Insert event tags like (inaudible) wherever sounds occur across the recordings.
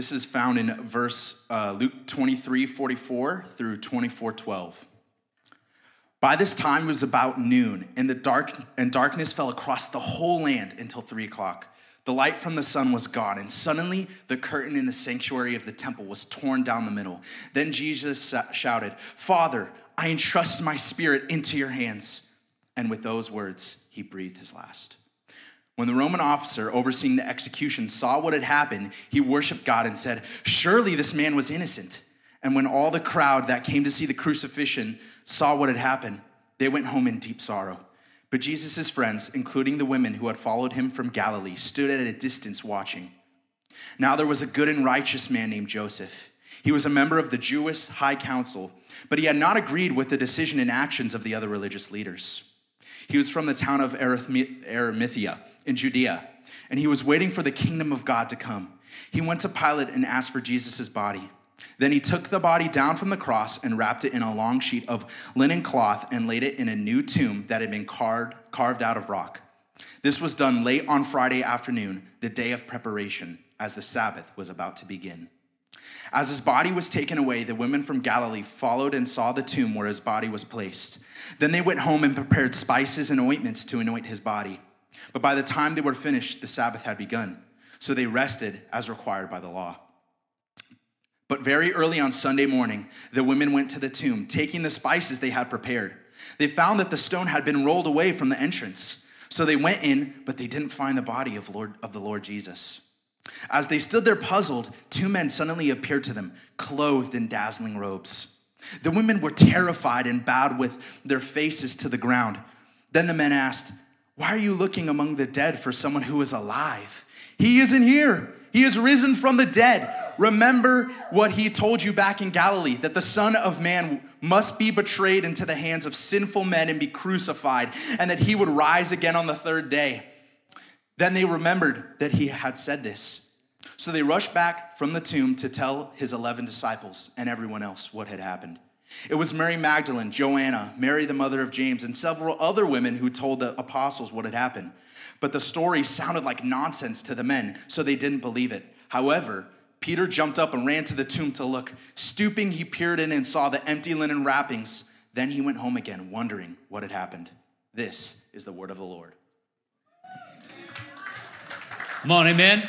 This is found in verse uh, Luke 23 44 through 24 12. By this time it was about noon, and the dark and darkness fell across the whole land until three o'clock. The light from the sun was gone, and suddenly the curtain in the sanctuary of the temple was torn down the middle. Then Jesus shouted, Father, I entrust my spirit into your hands. And with those words, he breathed his last. When the Roman officer overseeing the execution saw what had happened, he worshiped God and said, Surely this man was innocent. And when all the crowd that came to see the crucifixion saw what had happened, they went home in deep sorrow. But Jesus' friends, including the women who had followed him from Galilee, stood at a distance watching. Now there was a good and righteous man named Joseph. He was a member of the Jewish high council, but he had not agreed with the decision and actions of the other religious leaders. He was from the town of Arimathea in Judea, and he was waiting for the kingdom of God to come. He went to Pilate and asked for Jesus' body. Then he took the body down from the cross and wrapped it in a long sheet of linen cloth and laid it in a new tomb that had been carved, carved out of rock. This was done late on Friday afternoon, the day of preparation, as the Sabbath was about to begin. As his body was taken away, the women from Galilee followed and saw the tomb where his body was placed. Then they went home and prepared spices and ointments to anoint his body. But by the time they were finished, the Sabbath had begun. So they rested as required by the law. But very early on Sunday morning, the women went to the tomb, taking the spices they had prepared. They found that the stone had been rolled away from the entrance. So they went in, but they didn't find the body of, Lord, of the Lord Jesus. As they stood there puzzled, two men suddenly appeared to them, clothed in dazzling robes. The women were terrified and bowed with their faces to the ground. Then the men asked, why are you looking among the dead for someone who is alive? He isn't here. He is risen from the dead. Remember what he told you back in Galilee that the Son of Man must be betrayed into the hands of sinful men and be crucified, and that he would rise again on the third day. Then they remembered that he had said this. So they rushed back from the tomb to tell his 11 disciples and everyone else what had happened. It was Mary Magdalene, Joanna, Mary, the mother of James, and several other women who told the apostles what had happened. But the story sounded like nonsense to the men, so they didn't believe it. However, Peter jumped up and ran to the tomb to look. Stooping, he peered in and saw the empty linen wrappings. Then he went home again, wondering what had happened. This is the word of the Lord. Come on, amen.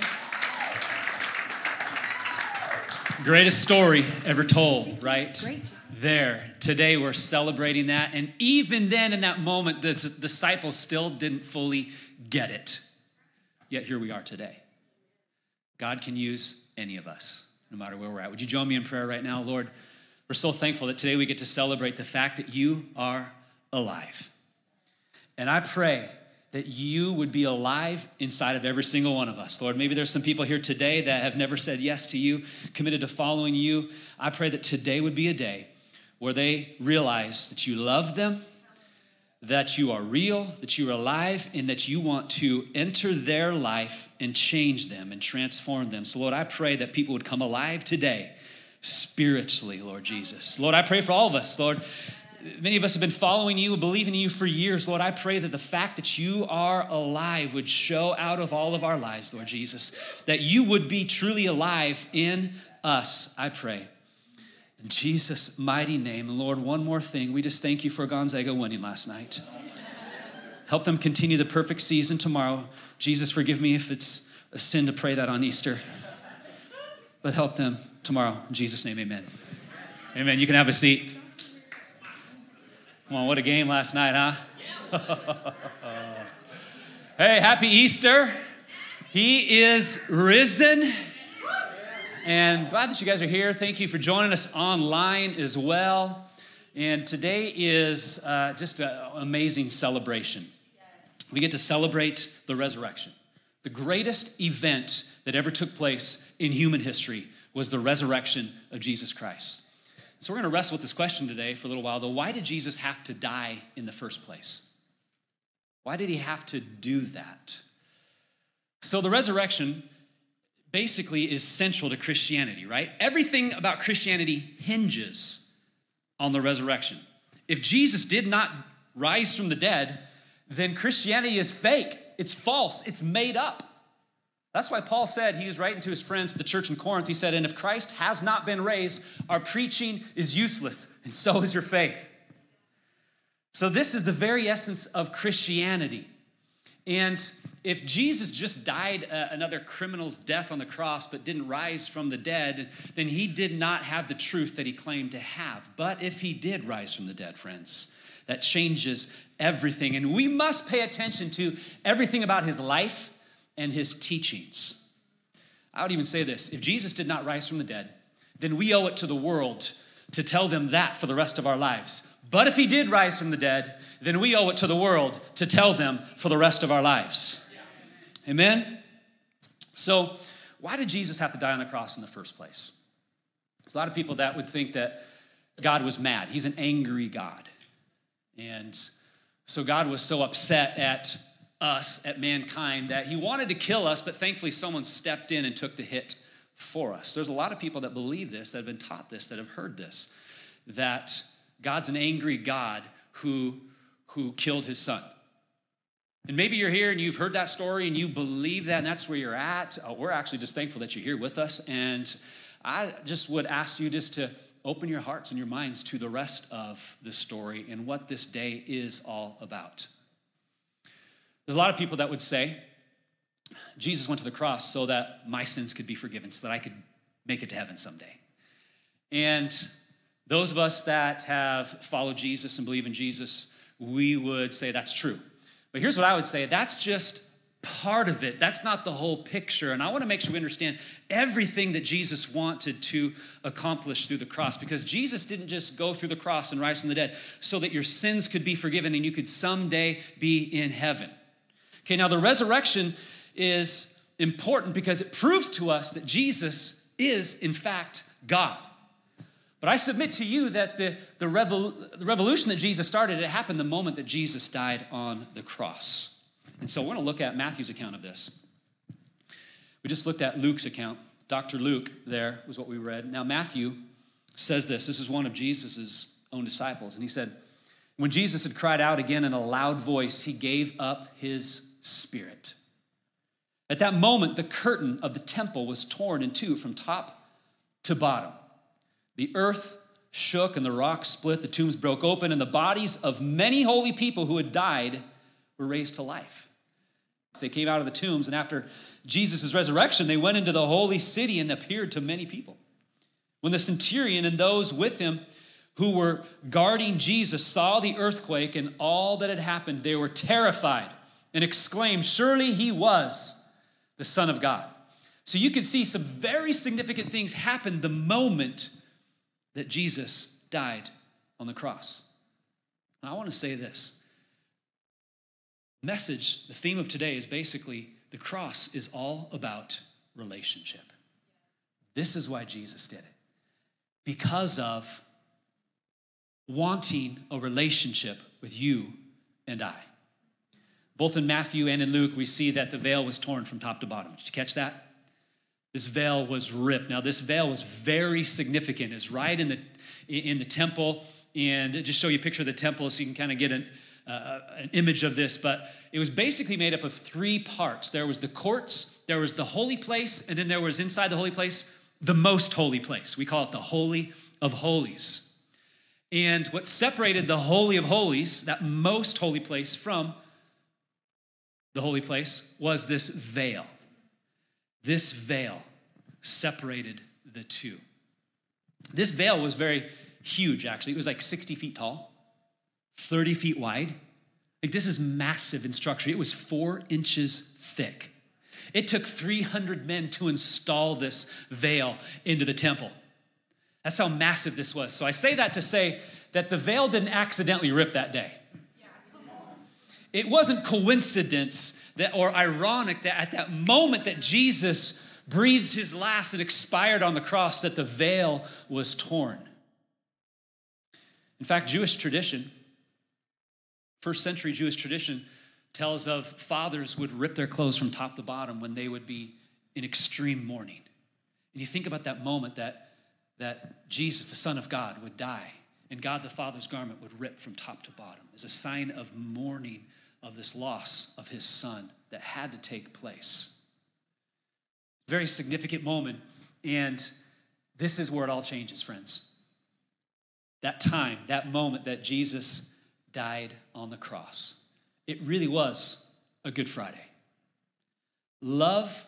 Greatest story ever told, right? Great there. Today we're celebrating that. And even then, in that moment, the disciples still didn't fully get it. Yet here we are today. God can use any of us, no matter where we're at. Would you join me in prayer right now? Lord, we're so thankful that today we get to celebrate the fact that you are alive. And I pray that you would be alive inside of every single one of us. Lord, maybe there's some people here today that have never said yes to you, committed to following you. I pray that today would be a day where they realize that you love them, that you are real, that you are alive, and that you want to enter their life and change them and transform them. So, Lord, I pray that people would come alive today spiritually, Lord Jesus. Lord, I pray for all of us, Lord. Many of us have been following you, believing in you for years. Lord, I pray that the fact that you are alive would show out of all of our lives, Lord Jesus. That you would be truly alive in us, I pray. In Jesus' mighty name. Lord, one more thing. We just thank you for Gonzaga winning last night. Help them continue the perfect season tomorrow. Jesus, forgive me if it's a sin to pray that on Easter. But help them tomorrow. In Jesus' name, amen. Amen. You can have a seat. Come on, what a game last night, huh? (laughs) hey, happy Easter. He is risen. And glad that you guys are here. Thank you for joining us online as well. And today is uh, just an amazing celebration. We get to celebrate the resurrection. The greatest event that ever took place in human history was the resurrection of Jesus Christ. So, we're going to wrestle with this question today for a little while, though. Why did Jesus have to die in the first place? Why did he have to do that? So, the resurrection basically is central to Christianity, right? Everything about Christianity hinges on the resurrection. If Jesus did not rise from the dead, then Christianity is fake, it's false, it's made up. That's why Paul said, he was writing to his friends, the church in Corinth, he said, And if Christ has not been raised, our preaching is useless, and so is your faith. So, this is the very essence of Christianity. And if Jesus just died uh, another criminal's death on the cross but didn't rise from the dead, then he did not have the truth that he claimed to have. But if he did rise from the dead, friends, that changes everything. And we must pay attention to everything about his life and his teachings. I would even say this if Jesus did not rise from the dead, then we owe it to the world to tell them that for the rest of our lives. But if he did rise from the dead, then we owe it to the world to tell them for the rest of our lives. Amen? So, why did Jesus have to die on the cross in the first place? There's a lot of people that would think that God was mad. He's an angry God. And so God was so upset at us, at mankind, that he wanted to kill us, but thankfully someone stepped in and took the hit for us. There's a lot of people that believe this, that have been taught this, that have heard this, that God's an angry God who, who killed his son. And maybe you're here and you've heard that story and you believe that, and that's where you're at. Uh, we're actually just thankful that you're here with us. And I just would ask you just to open your hearts and your minds to the rest of the story and what this day is all about. There's a lot of people that would say, Jesus went to the cross so that my sins could be forgiven, so that I could make it to heaven someday. And those of us that have followed Jesus and believe in Jesus, we would say that's true. But here's what I would say that's just part of it. That's not the whole picture. And I want to make sure we understand everything that Jesus wanted to accomplish through the cross because Jesus didn't just go through the cross and rise from the dead so that your sins could be forgiven and you could someday be in heaven. Okay, now the resurrection is important because it proves to us that Jesus is, in fact, God. But I submit to you that the, the, revol- the revolution that Jesus started, it happened the moment that Jesus died on the cross. And so we're going to look at Matthew's account of this. We just looked at Luke's account. Dr. Luke, there was what we read. Now, Matthew says this. This is one of Jesus' own disciples. And he said, When Jesus had cried out again in a loud voice, he gave up his spirit. At that moment, the curtain of the temple was torn in two from top to bottom. The earth shook and the rocks split, the tombs broke open, and the bodies of many holy people who had died were raised to life. They came out of the tombs, and after Jesus' resurrection, they went into the holy city and appeared to many people. When the centurion and those with him who were guarding Jesus saw the earthquake and all that had happened, they were terrified and exclaimed, Surely he was the Son of God. So you can see some very significant things happen the moment that Jesus died on the cross. And I want to say this message, the theme of today is basically the cross is all about relationship. This is why Jesus did it. Because of wanting a relationship with you and I. Both in Matthew and in Luke, we see that the veil was torn from top to bottom. Did you catch that? This veil was ripped. Now, this veil was very significant. It's right in the, in the temple. And just show you a picture of the temple so you can kind of get an, uh, an image of this. But it was basically made up of three parts there was the courts, there was the holy place, and then there was inside the holy place the most holy place. We call it the Holy of Holies. And what separated the Holy of Holies, that most holy place, from the holy place was this veil. This veil separated the two. This veil was very huge, actually. It was like 60 feet tall, 30 feet wide. Like, this is massive in structure. It was four inches thick. It took 300 men to install this veil into the temple. That's how massive this was. So I say that to say that the veil didn't accidentally rip that day. It wasn't coincidence that, or ironic that at that moment that Jesus breathed his last and expired on the cross, that the veil was torn. In fact, Jewish tradition, first century Jewish tradition, tells of fathers would rip their clothes from top to bottom when they would be in extreme mourning. And you think about that moment that, that Jesus, the Son of God, would die, and God the Father's garment would rip from top to bottom as a sign of mourning of this loss of his son that had to take place. Very significant moment, and this is where it all changes, friends. That time, that moment that Jesus died on the cross. It really was a Good Friday. Love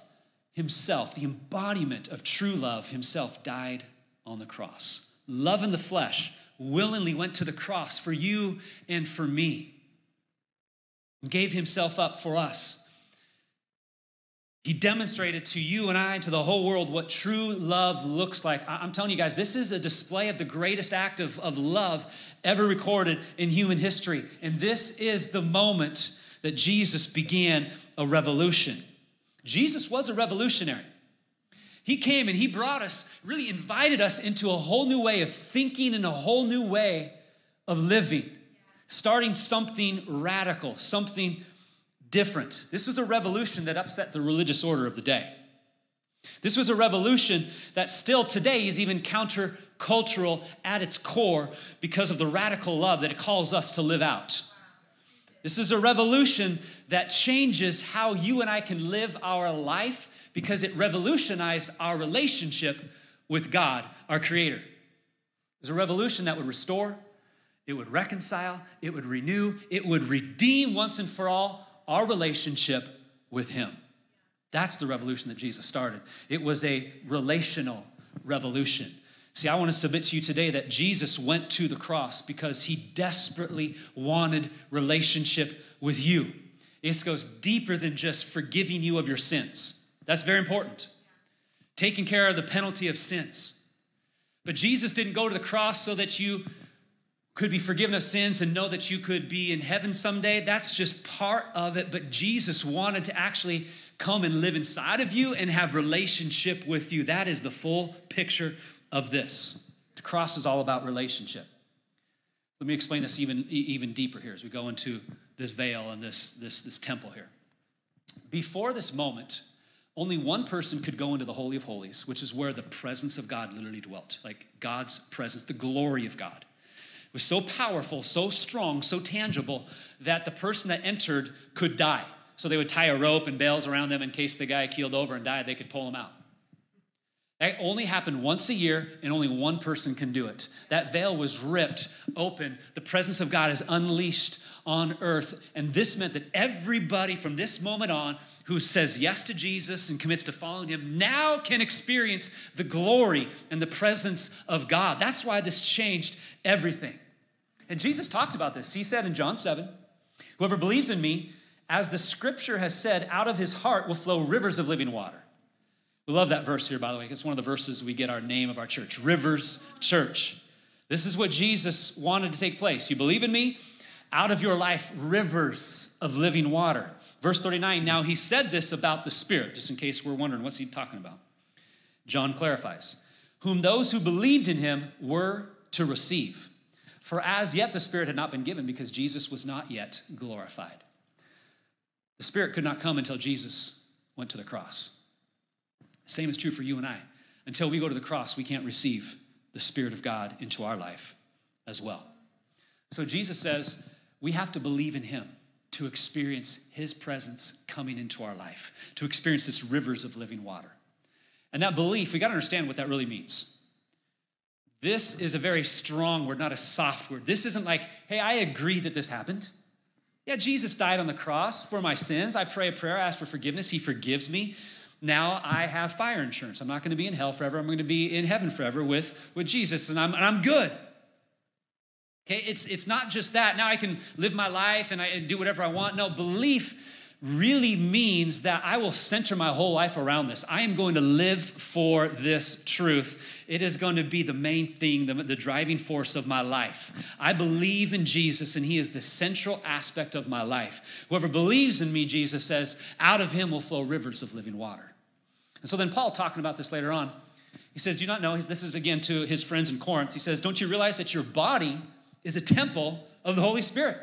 himself, the embodiment of true love himself, died on the cross. Love in the flesh willingly went to the cross for you and for me gave himself up for us. He demonstrated to you and I and to the whole world what true love looks like. I'm telling you guys, this is a display of the greatest act of, of love ever recorded in human history. And this is the moment that Jesus began a revolution. Jesus was a revolutionary. He came and he brought us, really invited us into a whole new way of thinking and a whole new way of living starting something radical, something different. This was a revolution that upset the religious order of the day. This was a revolution that still today is even countercultural at its core because of the radical love that it calls us to live out. This is a revolution that changes how you and I can live our life because it revolutionized our relationship with God, our Creator. It was a revolution that would restore, it would reconcile, it would renew, it would redeem once and for all our relationship with Him. That's the revolution that Jesus started. It was a relational revolution. See, I want to submit to you today that Jesus went to the cross because he desperately wanted relationship with you. This goes deeper than just forgiving you of your sins. That's very important. Taking care of the penalty of sins. But Jesus didn't go to the cross so that you could be forgiven of sins and know that you could be in heaven someday. That's just part of it. But Jesus wanted to actually come and live inside of you and have relationship with you. That is the full picture of this. The cross is all about relationship. Let me explain this even, even deeper here as we go into this veil and this, this, this temple here. Before this moment, only one person could go into the Holy of Holies, which is where the presence of God literally dwelt, like God's presence, the glory of God was so powerful, so strong, so tangible that the person that entered could die. So they would tie a rope and bales around them in case the guy keeled over and died, they could pull him out. That only happened once a year, and only one person can do it. That veil was ripped open. The presence of God is unleashed on earth. And this meant that everybody from this moment on who says yes to Jesus and commits to following him now can experience the glory and the presence of God. That's why this changed everything. And Jesus talked about this. He said in John 7 Whoever believes in me, as the scripture has said, out of his heart will flow rivers of living water. We love that verse here, by the way. It's one of the verses we get our name of our church Rivers Church. This is what Jesus wanted to take place. You believe in me? Out of your life, rivers of living water. Verse 39 Now he said this about the Spirit, just in case we're wondering, what's he talking about? John clarifies, whom those who believed in him were to receive. For as yet the Spirit had not been given because Jesus was not yet glorified. The Spirit could not come until Jesus went to the cross. Same is true for you and I. Until we go to the cross, we can't receive the Spirit of God into our life as well. So Jesus says we have to believe in Him to experience His presence coming into our life, to experience this rivers of living water. And that belief, we got to understand what that really means. This is a very strong word, not a soft word. This isn't like, hey, I agree that this happened. Yeah, Jesus died on the cross for my sins. I pray a prayer, I ask for forgiveness. He forgives me. Now I have fire insurance. I'm not going to be in hell forever. I'm going to be in heaven forever with, with Jesus, and I'm, and I'm good. Okay, it's, it's not just that. Now I can live my life and I do whatever I want. No, belief really means that I will center my whole life around this. I am going to live for this truth. It is going to be the main thing, the, the, driving force of my life. I believe in Jesus, and He is the central aspect of my life. Whoever believes in me, Jesus says, out of him will flow rivers of living water. And so then, Paul, talking about this later on, he says, Do you not know? This is again to his friends in Corinth. He says, Don't you realize that your body is a temple of the Holy Spirit?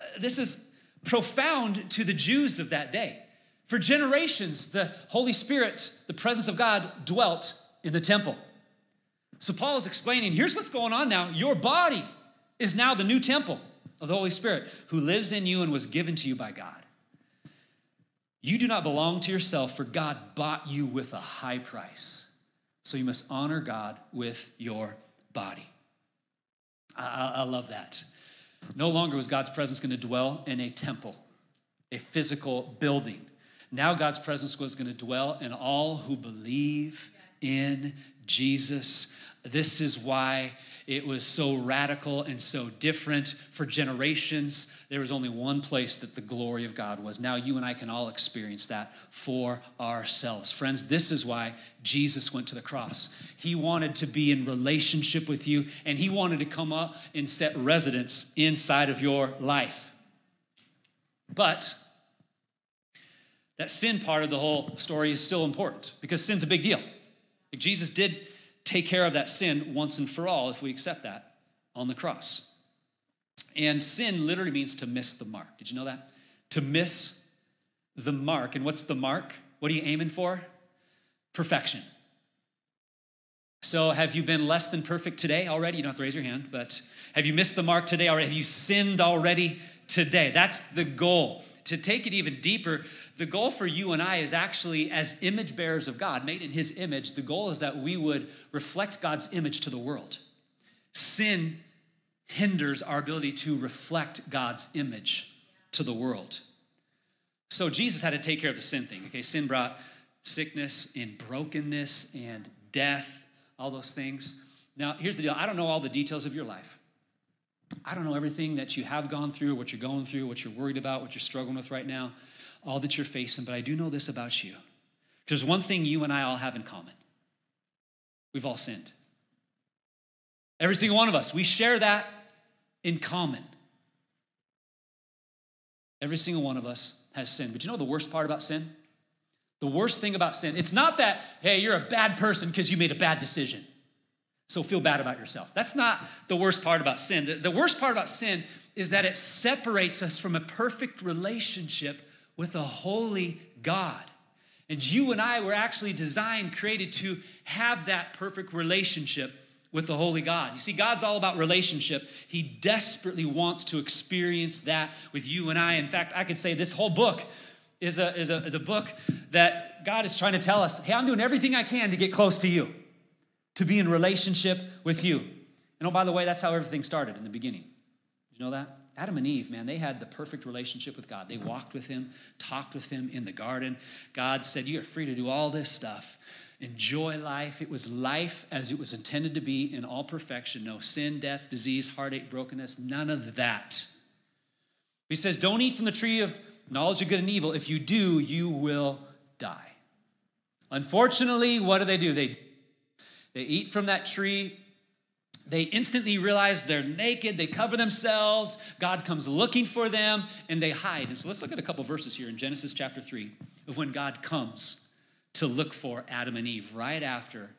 Uh, this is profound to the Jews of that day. For generations, the Holy Spirit, the presence of God, dwelt in the temple. So Paul is explaining here's what's going on now. Your body is now the new temple of the Holy Spirit who lives in you and was given to you by God. You do not belong to yourself, for God bought you with a high price. So you must honor God with your body. I, I love that. No longer was God's presence going to dwell in a temple, a physical building. Now God's presence was going to dwell in all who believe in Jesus. This is why it was so radical and so different for generations. There was only one place that the glory of God was. Now you and I can all experience that for ourselves. Friends, this is why Jesus went to the cross. He wanted to be in relationship with you, and He wanted to come up and set residence inside of your life. But that sin part of the whole story is still important because sin's a big deal. Jesus did take care of that sin once and for all if we accept that on the cross. And sin literally means to miss the mark. Did you know that? To miss the mark. And what's the mark? What are you aiming for? Perfection. So, have you been less than perfect today already? You don't have to raise your hand, but have you missed the mark today already? Have you sinned already today? That's the goal. To take it even deeper, the goal for you and I is actually, as image bearers of God, made in His image, the goal is that we would reflect God's image to the world. Sin hinders our ability to reflect God's image to the world. So Jesus had to take care of the sin thing. Okay, sin brought sickness and brokenness and death, all those things. Now, here's the deal I don't know all the details of your life. I don't know everything that you have gone through, what you're going through, what you're worried about, what you're struggling with right now all that you're facing, but I do know this about you. There's one thing you and I all have in common we've all sinned. Every single one of us, we share that in common. Every single one of us has sinned. But you know the worst part about sin? The worst thing about sin, it's not that, hey, you're a bad person because you made a bad decision. So feel bad about yourself. That's not the worst part about sin. The, the worst part about sin is that it separates us from a perfect relationship with a holy God. And you and I were actually designed, created to have that perfect relationship with the holy God. You see, God's all about relationship. He desperately wants to experience that with you and I. In fact, I could say this whole book is a, is a, is a book that God is trying to tell us hey, I'm doing everything I can to get close to you, to be in relationship with you. And oh, by the way, that's how everything started in the beginning. Did you know that? Adam and Eve, man, they had the perfect relationship with God. They walked with Him, talked with Him in the garden. God said, You are free to do all this stuff. Enjoy life. It was life as it was intended to be in all perfection no sin, death, disease, heartache, brokenness, none of that. He says, Don't eat from the tree of knowledge of good and evil. If you do, you will die. Unfortunately, what do they do? They, they eat from that tree they instantly realize they're naked, they cover themselves, God comes looking for them, and they hide. And so let's look at a couple verses here in Genesis chapter 3 of when God comes to look for Adam and Eve right after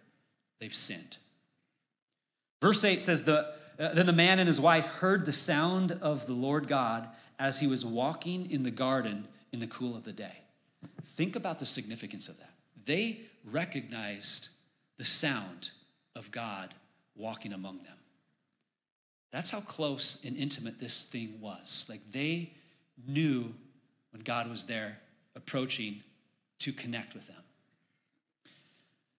they've sinned. Verse 8 says, the, uh, Then the man and his wife heard the sound of the Lord God as he was walking in the garden in the cool of the day. Think about the significance of that. They recognized the sound of God walking among them. That's how close and intimate this thing was. Like they knew when God was there approaching to connect with them.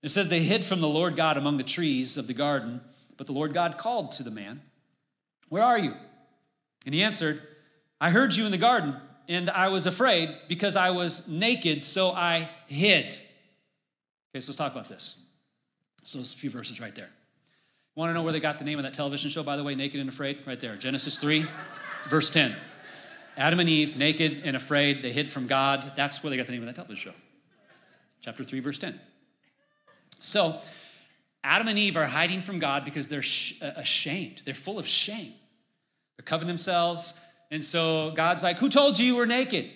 It says they hid from the Lord God among the trees of the garden, but the Lord God called to the man, Where are you? And he answered, I heard you in the garden, and I was afraid because I was naked, so I hid. Okay, so let's talk about this. So, a few verses right there. Want to know where they got the name of that television show, by the way, Naked and Afraid? Right there, Genesis 3, (laughs) verse 10. Adam and Eve, naked and afraid, they hid from God. That's where they got the name of that television show. Chapter 3, verse 10. So, Adam and Eve are hiding from God because they're uh, ashamed. They're full of shame. They're covering themselves. And so God's like, Who told you you were naked?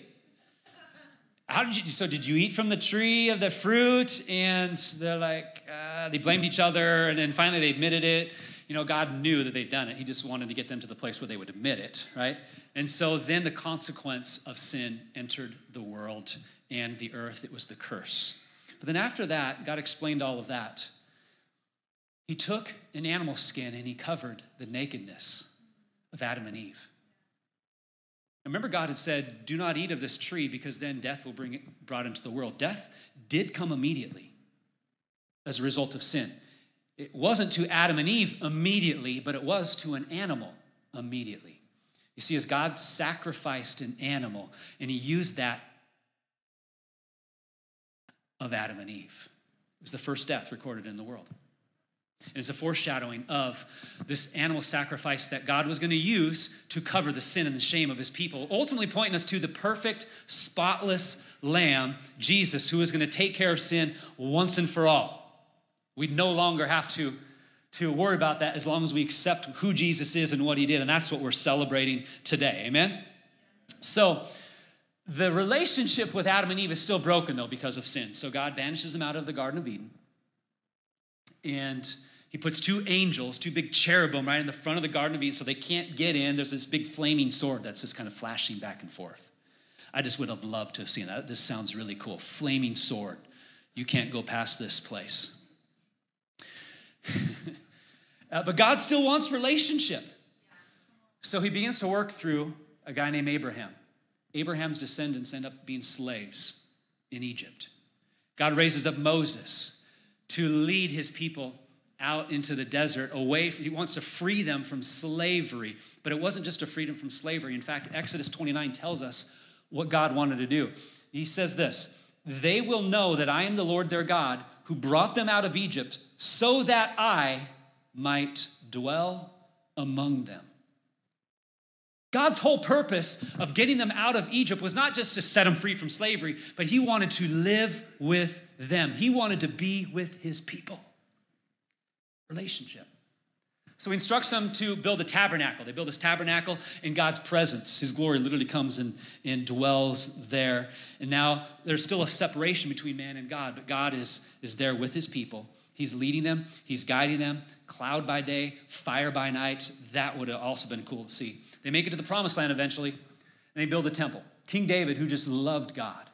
How did you, so did you eat from the tree of the fruit? And they're like, uh, they blamed each other. And then finally they admitted it. You know, God knew that they'd done it. He just wanted to get them to the place where they would admit it, right? And so then the consequence of sin entered the world and the earth. It was the curse. But then after that, God explained all of that. He took an animal skin and he covered the nakedness of Adam and Eve. Remember, God had said, Do not eat of this tree because then death will bring it brought into the world. Death did come immediately as a result of sin. It wasn't to Adam and Eve immediately, but it was to an animal immediately. You see, as God sacrificed an animal, and he used that of Adam and Eve. It was the first death recorded in the world. And it's a foreshadowing of this animal sacrifice that God was going to use to cover the sin and the shame of his people, ultimately pointing us to the perfect, spotless lamb, Jesus, who is going to take care of sin once and for all. We no longer have to, to worry about that as long as we accept who Jesus is and what he did. And that's what we're celebrating today. Amen? So, the relationship with Adam and Eve is still broken, though, because of sin. So, God banishes them out of the Garden of Eden. And he puts two angels, two big cherubim, right in the front of the Garden of Eden so they can't get in. There's this big flaming sword that's just kind of flashing back and forth. I just would have loved to have seen that. This sounds really cool. Flaming sword. You can't go past this place. (laughs) uh, but God still wants relationship. So he begins to work through a guy named Abraham. Abraham's descendants end up being slaves in Egypt. God raises up Moses to lead his people out into the desert away from, he wants to free them from slavery but it wasn't just a freedom from slavery in fact exodus 29 tells us what god wanted to do he says this they will know that i am the lord their god who brought them out of egypt so that i might dwell among them God's whole purpose of getting them out of Egypt was not just to set them free from slavery, but He wanted to live with them. He wanted to be with His people relationship. So he instructs them to build a tabernacle. They build this tabernacle in God's presence. His glory literally comes and, and dwells there. And now there's still a separation between man and God, but God is, is there with his people. He's leading them, he's guiding them, cloud by day, fire by night. That would have also been cool to see. They make it to the promised land eventually, and they build the temple. King David, who just loved God,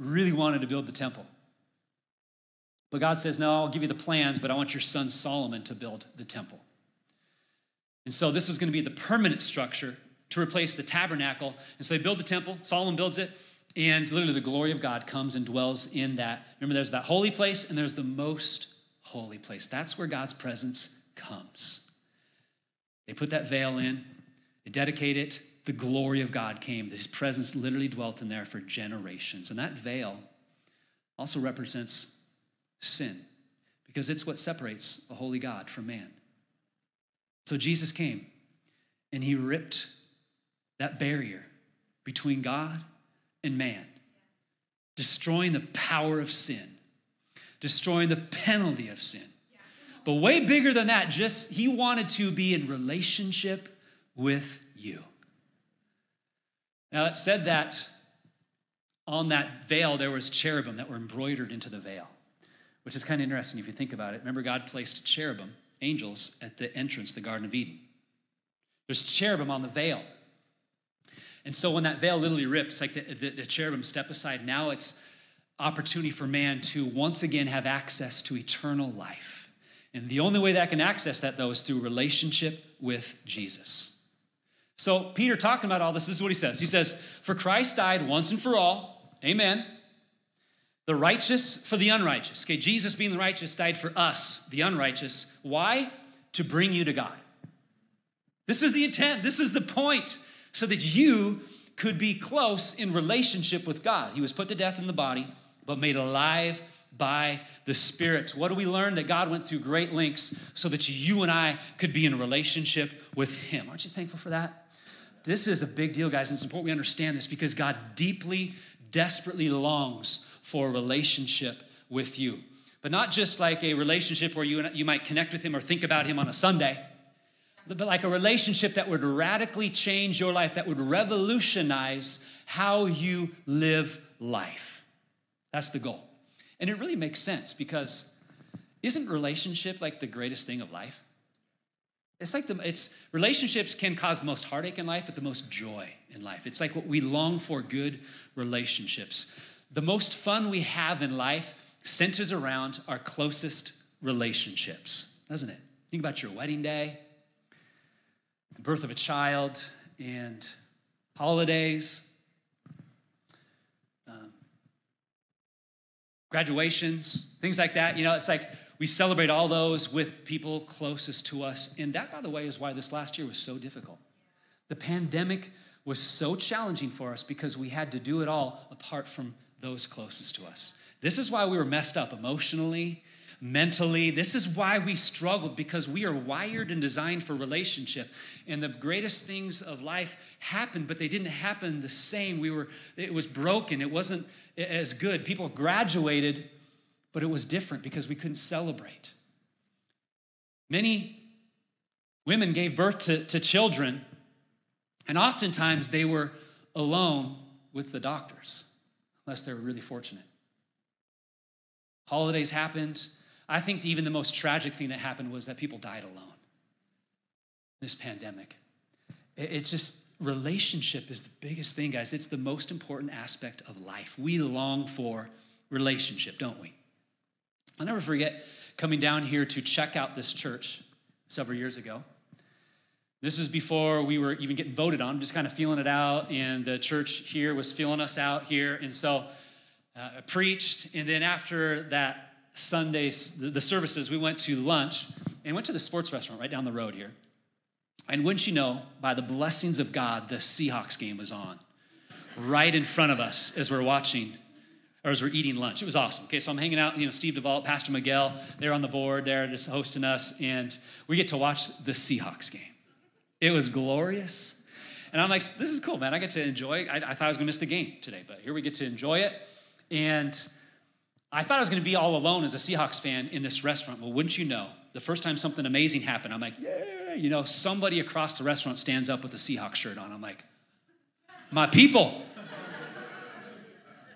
really wanted to build the temple. But God says, No, I'll give you the plans, but I want your son Solomon to build the temple. And so this was going to be the permanent structure to replace the tabernacle. And so they build the temple, Solomon builds it, and literally the glory of God comes and dwells in that. Remember, there's that holy place and there's the most holy place. That's where God's presence comes. They put that veil in, they dedicate it. The glory of God came. His presence literally dwelt in there for generations. And that veil also represents sin because it's what separates a holy God from man. So Jesus came and he ripped that barrier between God and man, destroying the power of sin, destroying the penalty of sin. But way bigger than that, just he wanted to be in relationship with you. Now it said that on that veil there was cherubim that were embroidered into the veil which is kind of interesting if you think about it. Remember, God placed cherubim, angels, at the entrance, the Garden of Eden. There's cherubim on the veil. And so when that veil literally ripped, it's like the, the, the cherubim step aside. Now it's opportunity for man to once again have access to eternal life. And the only way that I can access that, though, is through relationship with Jesus. So, Peter talking about all this, this is what he says. He says, For Christ died once and for all, amen, the righteous for the unrighteous. Okay, Jesus being the righteous died for us, the unrighteous. Why? To bring you to God. This is the intent, this is the point, so that you could be close in relationship with God. He was put to death in the body, but made alive by the Spirit. What do we learn? That God went through great lengths so that you and I could be in relationship with Him. Aren't you thankful for that? This is a big deal, guys, and it's important we understand this because God deeply, desperately longs for a relationship with you. But not just like a relationship where you, you might connect with Him or think about Him on a Sunday, but like a relationship that would radically change your life, that would revolutionize how you live life. That's the goal. And it really makes sense because isn't relationship like the greatest thing of life? It's like the it's relationships can cause the most heartache in life, but the most joy in life. It's like what we long for good relationships. The most fun we have in life centers around our closest relationships, doesn't it? Think about your wedding day, the birth of a child, and holidays, um, graduations, things like that. You know, it's like we celebrate all those with people closest to us. And that, by the way, is why this last year was so difficult. The pandemic was so challenging for us because we had to do it all apart from those closest to us. This is why we were messed up emotionally, mentally. This is why we struggled because we are wired and designed for relationship. And the greatest things of life happened, but they didn't happen the same. We were it was broken. It wasn't as good. People graduated but it was different because we couldn't celebrate. Many women gave birth to, to children, and oftentimes they were alone with the doctors, unless they were really fortunate. Holidays happened. I think even the most tragic thing that happened was that people died alone. This pandemic. It's just relationship is the biggest thing, guys. It's the most important aspect of life. We long for relationship, don't we? I'll never forget coming down here to check out this church several years ago. This is before we were even getting voted on, just kind of feeling it out, and the church here was feeling us out here. And so uh, I preached, and then after that Sunday, the, services, we went to lunch and went to the sports restaurant right down the road here. And wouldn't you know, by the blessings of God, the Seahawks game was on right in front of us as we're watching or as we're eating lunch. It was awesome. Okay, so I'm hanging out, you know, Steve DeVault, Pastor Miguel, they're on the board, they're just hosting us, and we get to watch the Seahawks game. It was glorious. And I'm like, this is cool, man. I get to enjoy I, I thought I was gonna miss the game today, but here we get to enjoy it. And I thought I was gonna be all alone as a Seahawks fan in this restaurant. Well, wouldn't you know, the first time something amazing happened, I'm like, yeah, you know, somebody across the restaurant stands up with a Seahawks shirt on. I'm like, my people.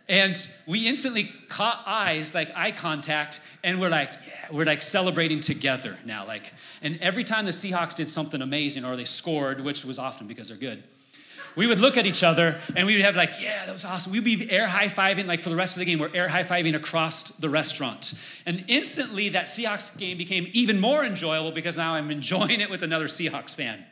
And we instantly caught eyes, like eye contact, and we're like, yeah, we're like celebrating together now. Like, and every time the Seahawks did something amazing or they scored, which was often because they're good, we would look at each other and we would have like, yeah, that was awesome. We'd be air high fiving, like for the rest of the game, we're air high fiving across the restaurant. And instantly that Seahawks game became even more enjoyable because now I'm enjoying it with another Seahawks fan.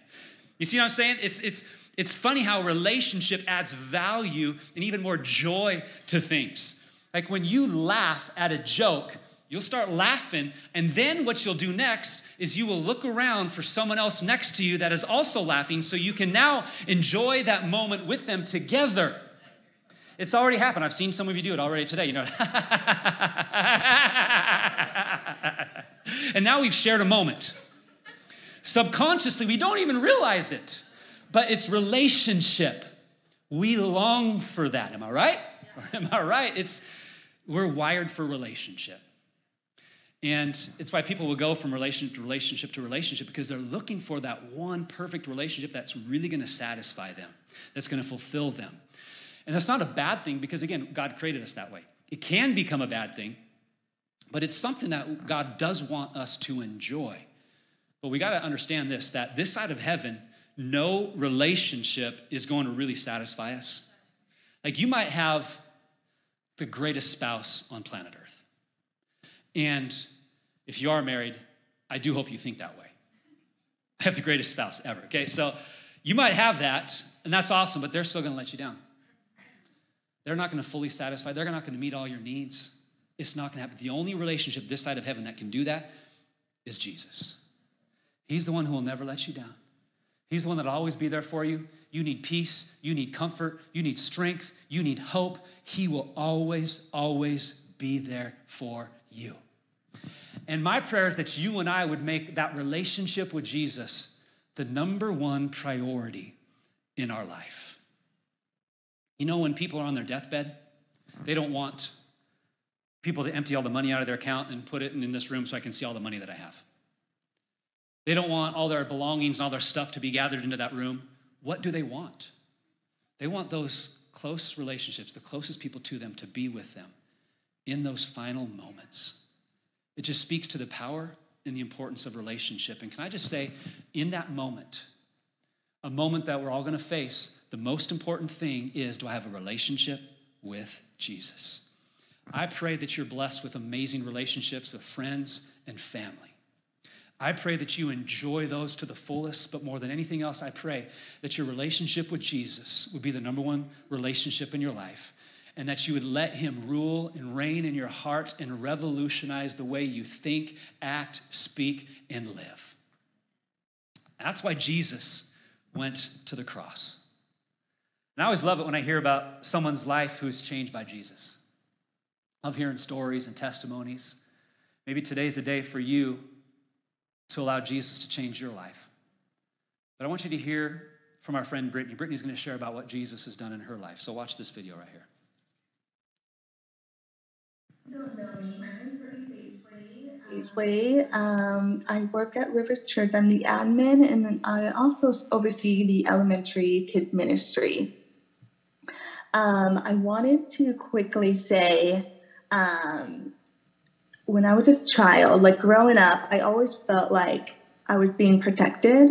You see what I'm saying? It's it's it's funny how relationship adds value and even more joy to things. Like when you laugh at a joke, you'll start laughing, and then what you'll do next is you will look around for someone else next to you that is also laughing so you can now enjoy that moment with them together. It's already happened. I've seen some of you do it already today. You know, (laughs) and now we've shared a moment. Subconsciously, we don't even realize it but it's relationship. We long for that. Am I right? (laughs) Am I right? It's we're wired for relationship. And it's why people will go from relationship to relationship to relationship because they're looking for that one perfect relationship that's really going to satisfy them, that's going to fulfill them. And that's not a bad thing because, again, God created us that way. It can become a bad thing, but it's something that God does want us to enjoy. But we got to understand this that this side of heaven, no relationship is going to really satisfy us. Like you might have the greatest spouse on planet Earth. And if you are married, I do hope you think that way. I have the greatest spouse ever, okay? So you might have that, and that's awesome, but they're still gonna let you down. They're not gonna fully satisfy, they're not gonna meet all your needs. It's not gonna happen. The only relationship this side of heaven that can do that is Jesus. He's the one who will never let you down. He's the one that'll always be there for you. You need peace, you need comfort, you need strength, you need hope. He will always, always be there for you. And my prayer is that you and I would make that relationship with Jesus the number one priority in our life. You know, when people are on their deathbed, they don't want people to empty all the money out of their account and put it in this room so I can see all the money that I have. They don't want all their belongings and all their stuff to be gathered into that room. What do they want? They want those close relationships, the closest people to them, to be with them in those final moments. It just speaks to the power and the importance of relationship. And can I just say, in that moment, a moment that we're all going to face, the most important thing is do I have a relationship with Jesus? I pray that you're blessed with amazing relationships of friends and family. I pray that you enjoy those to the fullest, but more than anything else, I pray that your relationship with Jesus would be the number one relationship in your life, and that you would let him rule and reign in your heart and revolutionize the way you think, act, speak, and live. That's why Jesus went to the cross. And I always love it when I hear about someone's life who's changed by Jesus. I love hearing stories and testimonies. Maybe today's the day for you to allow Jesus to change your life. But I want you to hear from our friend Brittany. Brittany's going to share about what Jesus has done in her life. So watch this video right here. Don't know me. My name's Brittany Um, I work at River Church. I'm the admin, and then I also oversee the elementary kids ministry. Um, I wanted to quickly say um, when I was a child, like growing up, I always felt like I was being protected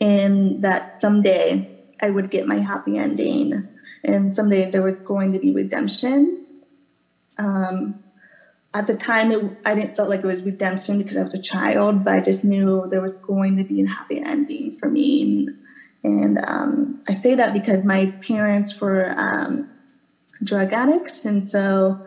and that someday I would get my happy ending and someday there was going to be redemption. Um, at the time, it, I didn't feel like it was redemption because I was a child, but I just knew there was going to be a happy ending for me. And, and um, I say that because my parents were um, drug addicts, and so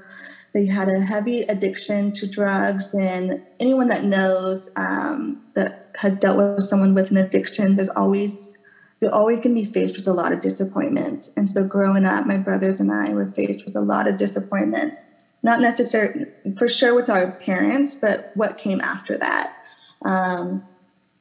they had a heavy addiction to drugs, and anyone that knows um, that has dealt with someone with an addiction, there's always you're always going to be faced with a lot of disappointments. And so, growing up, my brothers and I were faced with a lot of disappointments. Not necessarily, for sure, with our parents, but what came after that. Um,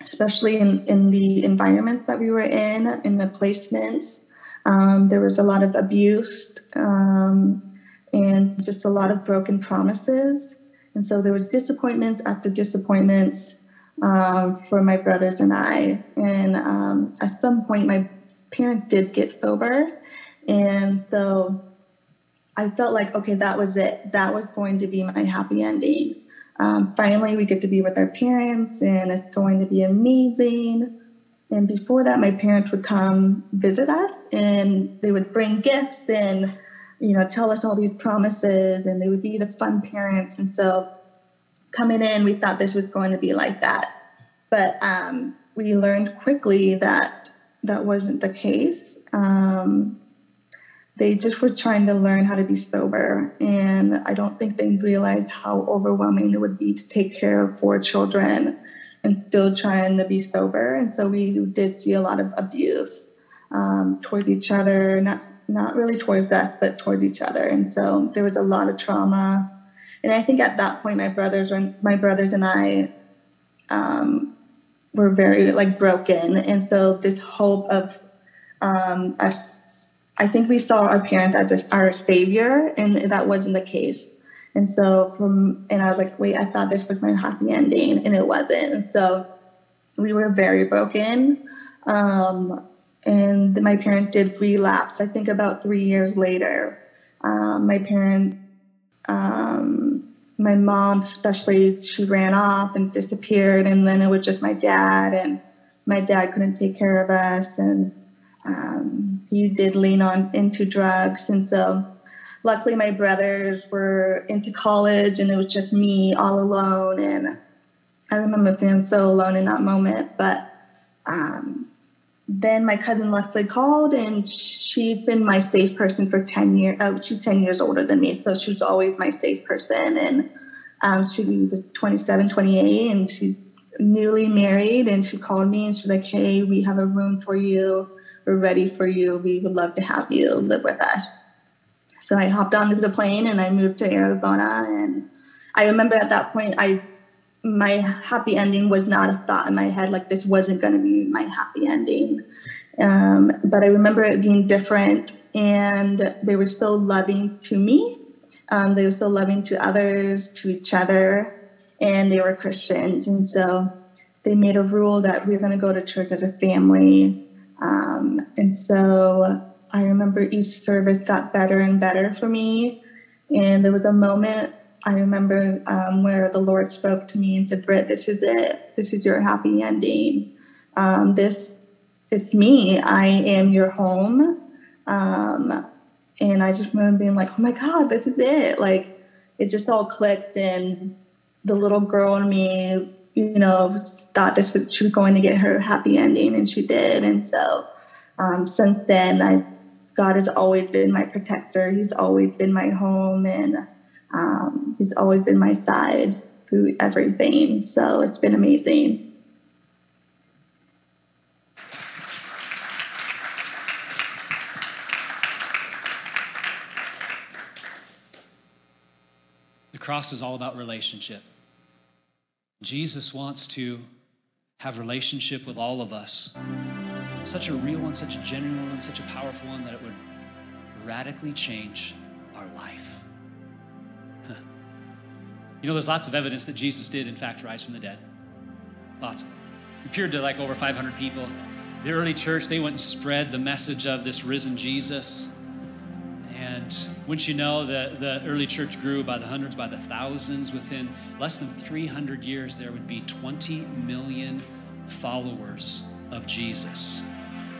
especially in, in the environments that we were in, in the placements. Um, there was a lot of abuse. Um, and just a lot of broken promises. And so there was disappointments after disappointments um, for my brothers and I. And um, at some point, my parents did get sober. And so I felt like, okay, that was it. That was going to be my happy ending. Um, finally, we get to be with our parents, and it's going to be amazing. And before that, my parents would come visit us, and they would bring gifts and you know, tell us all these promises and they would be the fun parents. And so coming in, we thought this was going to be like that. But um, we learned quickly that that wasn't the case. Um, they just were trying to learn how to be sober. And I don't think they realized how overwhelming it would be to take care of four children and still trying to be sober. And so we did see a lot of abuse um, towards each other, not not really towards us, but towards each other. And so there was a lot of trauma. And I think at that point, my brothers and my brothers and I um, were very like broken. And so this hope of um, us, I think we saw our parents as our savior, and that wasn't the case. And so from and I was like, wait, I thought this was my happy ending, and it wasn't. And so we were very broken. Um, and my parent did relapse. I think about three years later, um, my parent, um, my mom especially, she ran off and disappeared, and then it was just my dad, and my dad couldn't take care of us, and um, he did lean on into drugs, and so luckily my brothers were into college, and it was just me all alone, and I remember feeling so alone in that moment, but. Um, then my cousin Leslie called and she'd been my safe person for 10 years. Oh, she's 10 years older than me. So she was always my safe person. And um, she was 27, 28 and she newly married. And she called me and she's like, Hey, we have a room for you. We're ready for you. We would love to have you live with us. So I hopped onto the plane and I moved to Arizona. And I remember at that point, I my happy ending was not a thought in my head like this wasn't going to be my happy ending Um, but I remember it being different, and they were still loving to me. Um, they were still loving to others, to each other, and they were Christians. And so they made a rule that we are going to go to church as a family. Um, and so I remember each service got better and better for me. And there was a moment I remember um, where the Lord spoke to me and said, Britt, this is it. This is your happy ending. Um, this is me. I am your home. Um, and I just remember being like, oh my God, this is it. Like, it just all clicked. And the little girl in me, you know, thought that she was going to get her happy ending, and she did. And so um, since then, I God has always been my protector. He's always been my home, and um, he's always been my side through everything. So it's been amazing. The cross is all about relationship. Jesus wants to have relationship with all of us. Such a real one, such a genuine one, such a powerful one that it would radically change our life. You know, there's lots of evidence that Jesus did, in fact, rise from the dead. Lots. He appeared to like over 500 people. The early church, they went and spread the message of this risen Jesus. And wouldn't you know, that the early church grew by the hundreds, by the thousands. Within less than 300 years, there would be 20 million followers of Jesus.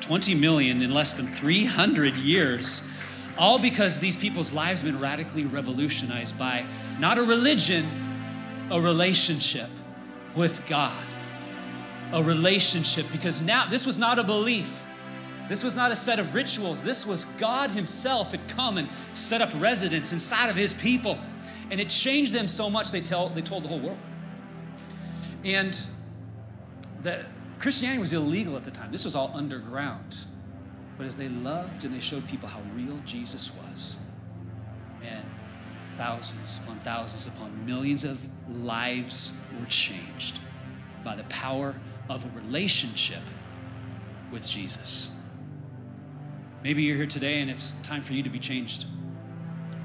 20 million in less than 300 years all because these people's lives have been radically revolutionized by not a religion, a relationship with God. A relationship, because now this was not a belief. This was not a set of rituals. This was God Himself had come and set up residence inside of His people. And it changed them so much they, tell, they told the whole world. And the, Christianity was illegal at the time. This was all underground. But as they loved and they showed people how real Jesus was, man, thousands upon thousands upon millions of lives were changed by the power of a relationship with Jesus. Maybe you're here today and it's time for you to be changed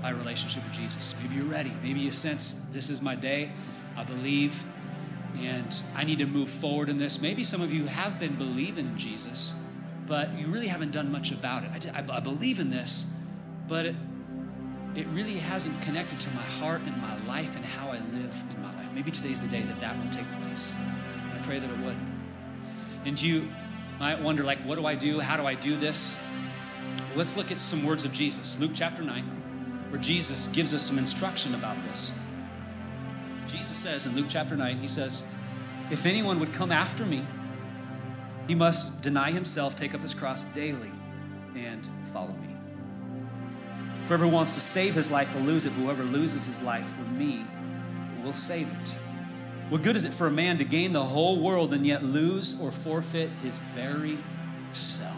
by a relationship with Jesus. Maybe you're ready. Maybe you sense this is my day. I believe and I need to move forward in this. Maybe some of you have been believing in Jesus but you really haven't done much about it. I, I, I believe in this, but it, it really hasn't connected to my heart and my life and how I live in my life. Maybe today's the day that that will take place. I pray that it would. And you might wonder, like, what do I do? How do I do this? Let's look at some words of Jesus. Luke chapter 9, where Jesus gives us some instruction about this. Jesus says in Luke chapter 9, he says, If anyone would come after me, he must deny himself, take up his cross daily, and follow me. Whoever wants to save his life will lose it, but whoever loses his life for me will save it. What good is it for a man to gain the whole world and yet lose or forfeit his very self?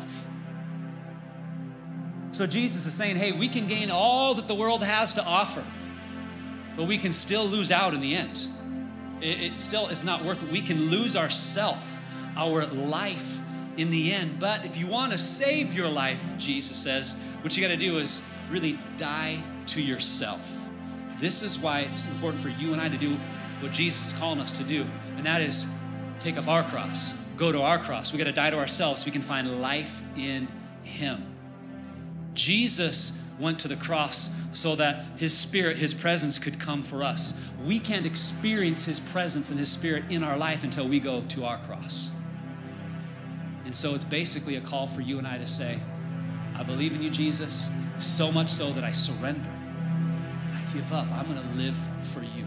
So Jesus is saying, hey, we can gain all that the world has to offer, but we can still lose out in the end. It, it still is not worth it. We can lose ourself our life in the end. But if you want to save your life, Jesus says, what you got to do is really die to yourself. This is why it's important for you and I to do what Jesus is calling us to do, and that is take up our cross, go to our cross. We got to die to ourselves so we can find life in Him. Jesus went to the cross so that His Spirit, His presence could come for us. We can't experience His presence and His Spirit in our life until we go to our cross. And so it's basically a call for you and I to say, I believe in you, Jesus, so much so that I surrender. I give up. I'm going to live for you.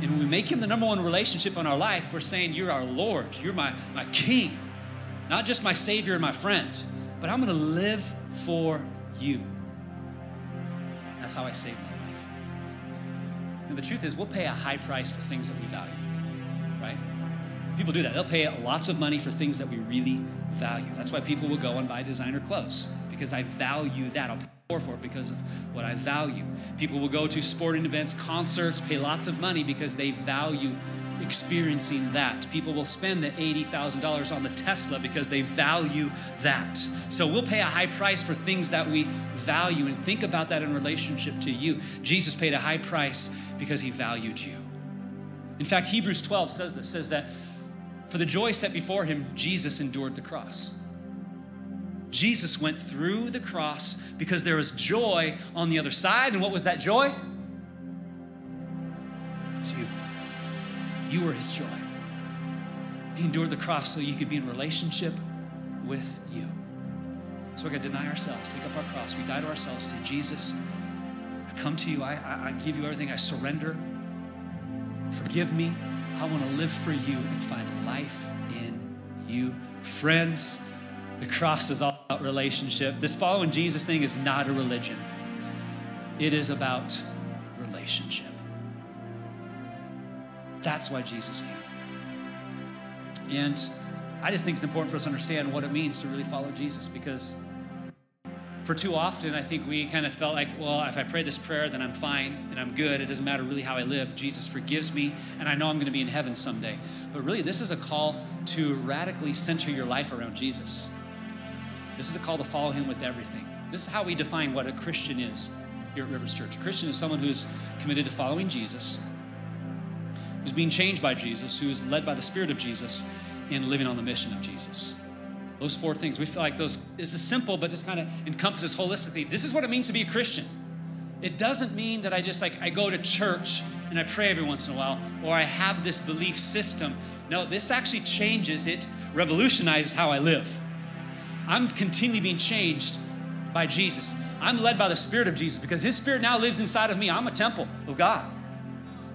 And when we make him the number one relationship in our life, we're saying, You're our Lord. You're my, my King. Not just my Savior and my friend, but I'm going to live for you. That's how I saved my life. And the truth is, we'll pay a high price for things that we value, right? People do that. They'll pay lots of money for things that we really value. That's why people will go and buy designer clothes because I value that. I'll pay more for it because of what I value. People will go to sporting events, concerts, pay lots of money because they value experiencing that. People will spend the $80,000 on the Tesla because they value that. So we'll pay a high price for things that we value and think about that in relationship to you. Jesus paid a high price because he valued you. In fact, Hebrews 12 says this says that for the joy set before him, Jesus endured the cross. Jesus went through the cross because there was joy on the other side. And what was that joy? It's you. You were his joy. He endured the cross so you could be in relationship with you. So we're going to deny ourselves, take up our cross. We die to ourselves, say, Jesus, I come to you. I, I, I give you everything. I surrender. Forgive me. I want to live for you and find life in you. Friends, the cross is all about relationship. This following Jesus thing is not a religion, it is about relationship. That's why Jesus came. And I just think it's important for us to understand what it means to really follow Jesus because for too often, I think we kind of felt like, well, if I pray this prayer, then I'm fine and I'm good. It doesn't matter really how I live. Jesus forgives me, and I know I'm going to be in heaven someday. But really, this is a call to radically center your life around Jesus. This is a call to follow him with everything. This is how we define what a Christian is here at Rivers Church. A Christian is someone who's committed to following Jesus, who's being changed by Jesus, who's led by the Spirit of Jesus, and living on the mission of Jesus. Those four things. We feel like those is simple, but just kind of encompasses holistically. This is what it means to be a Christian. It doesn't mean that I just like I go to church and I pray every once in a while, or I have this belief system. No, this actually changes it, revolutionizes how I live. I'm continually being changed by Jesus. I'm led by the Spirit of Jesus because His Spirit now lives inside of me. I'm a temple of God.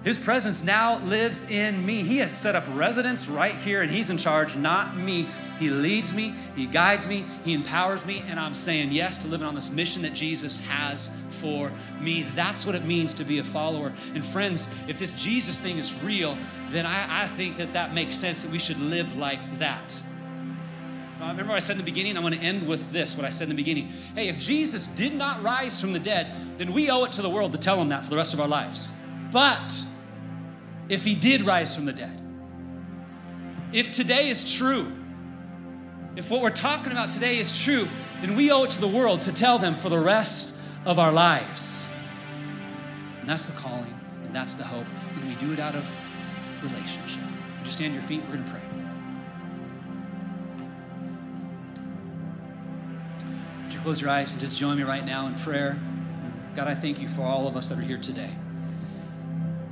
His presence now lives in me. He has set up residence right here, and He's in charge, not me. He leads me, He guides me, He empowers me, and I'm saying yes to living on this mission that Jesus has for me. That's what it means to be a follower. And friends, if this Jesus thing is real, then I, I think that that makes sense that we should live like that. Uh, remember what I said in the beginning? I want to end with this, what I said in the beginning. Hey, if Jesus did not rise from the dead, then we owe it to the world to tell them that for the rest of our lives. But if he did rise from the dead, if today is true, if what we're talking about today is true, then we owe it to the world to tell them for the rest of our lives. And that's the calling, and that's the hope, and we do it out of relationship. Would you stand your feet? We're going to pray. Would you close your eyes and just join me right now in prayer? God, I thank you for all of us that are here today.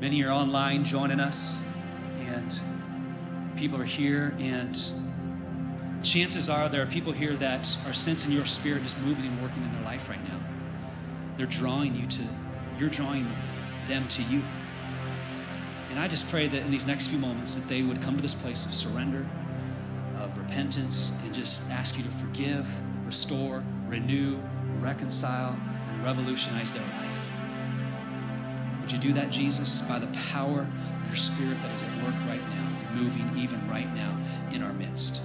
Many are online joining us, and people are here, and chances are there are people here that are sensing your spirit just moving and working in their life right now. They're drawing you to, you're drawing them to you. And I just pray that in these next few moments that they would come to this place of surrender, of repentance, and just ask you to forgive, restore, renew, reconcile, and revolutionize their life. You do that, Jesus, by the power of your Spirit that is at work right now, moving even right now in our midst?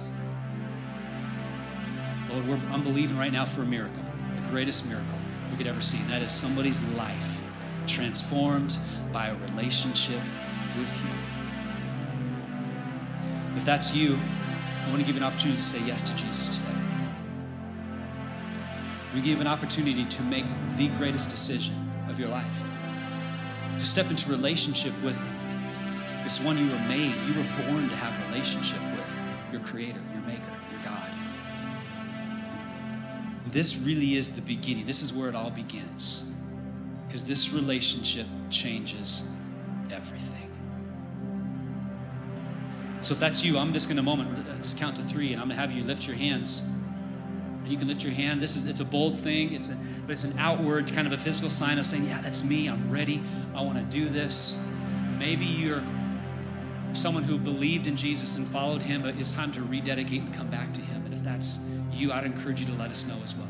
Lord, I'm believing right now for a miracle, the greatest miracle we could ever see. And that is somebody's life transformed by a relationship with you. If that's you, I want to give you an opportunity to say yes to Jesus today. We give an opportunity to make the greatest decision of your life to step into relationship with this one you were made. You were born to have relationship with your creator, your maker, your God. This really is the beginning. This is where it all begins. Because this relationship changes everything. So if that's you, I'm just going to moment just count to 3 and I'm going to have you lift your hands. You can lift your hand. This is it's a bold thing. It's a, but it's an outward kind of a physical sign of saying, "Yeah, that's me. I'm ready. I want to do this." Maybe you're someone who believed in Jesus and followed him, but it's time to rededicate and come back to him. And if that's you, I'd encourage you to let us know as well.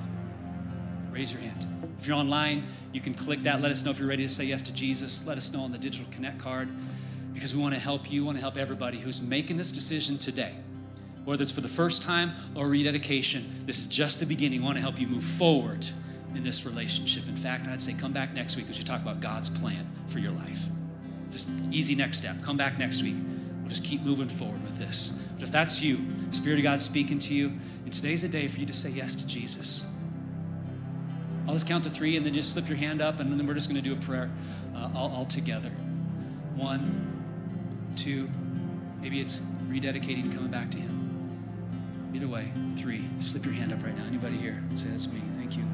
Raise your hand. If you're online, you can click that. Let us know if you're ready to say yes to Jesus. Let us know on the digital connect card because we want to help you, want to help everybody who's making this decision today whether it's for the first time or rededication, this is just the beginning. We want to help you move forward in this relationship. In fact, I'd say come back next week as we talk about God's plan for your life. Just easy next step. Come back next week. we'll just keep moving forward with this. But if that's you, Spirit of God speaking to you, and today's a day for you to say yes to Jesus. I'll just count to three and then just slip your hand up, and then we're just going to do a prayer uh, all, all together. One, two, maybe it's rededicating, coming back to Him. Either way, three. Slip your hand up right now. Anybody here? Say, that's me. Thank you.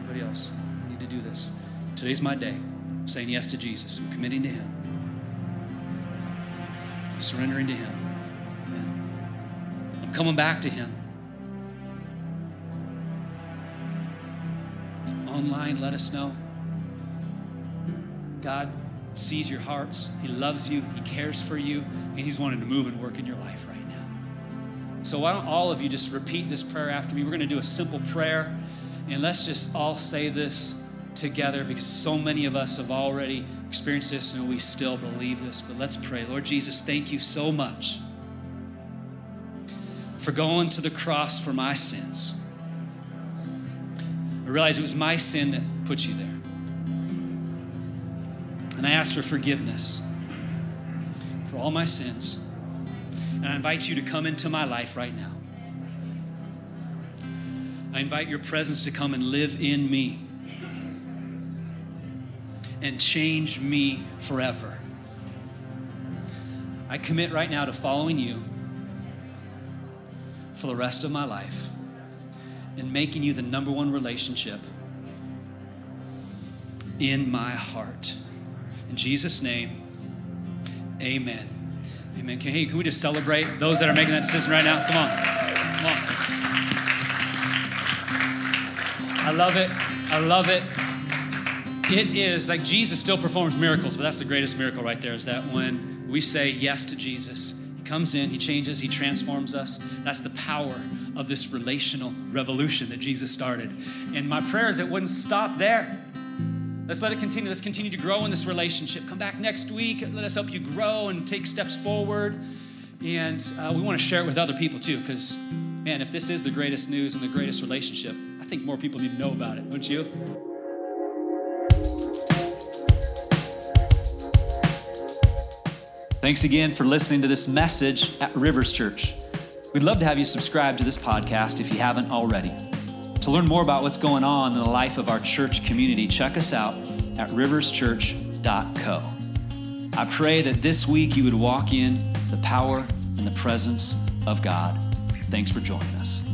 Anybody else? I need to do this. Today's my day. I'm saying yes to Jesus. I'm committing to Him. Surrendering to Him. I'm coming back to Him. Online, let us know. God sees your hearts. He loves you. He cares for you. And He's wanting to move and work in your life right now. So, why don't all of you just repeat this prayer after me? We're going to do a simple prayer. And let's just all say this together because so many of us have already experienced this and we still believe this. But let's pray. Lord Jesus, thank you so much for going to the cross for my sins. I realize it was my sin that put you there. And I ask for forgiveness for all my sins. And I invite you to come into my life right now. I invite your presence to come and live in me and change me forever. I commit right now to following you for the rest of my life and making you the number one relationship in my heart. In Jesus' name, amen. Amen. Can, hey, can we just celebrate those that are making that decision right now? Come on. Come on. I love it. I love it. It is like Jesus still performs miracles, but that's the greatest miracle right there is that when we say yes to Jesus, He comes in, He changes, He transforms us. That's the power of this relational revolution that Jesus started. And my prayer is it wouldn't stop there. Let's let it continue. Let's continue to grow in this relationship. Come back next week. Let us help you grow and take steps forward. And uh, we want to share it with other people too, because, man, if this is the greatest news and the greatest relationship, I think more people need to know about it, don't you? Thanks again for listening to this message at Rivers Church. We'd love to have you subscribe to this podcast if you haven't already. To learn more about what's going on in the life of our church community, check us out at riverschurch.co. I pray that this week you would walk in the power and the presence of God. Thanks for joining us.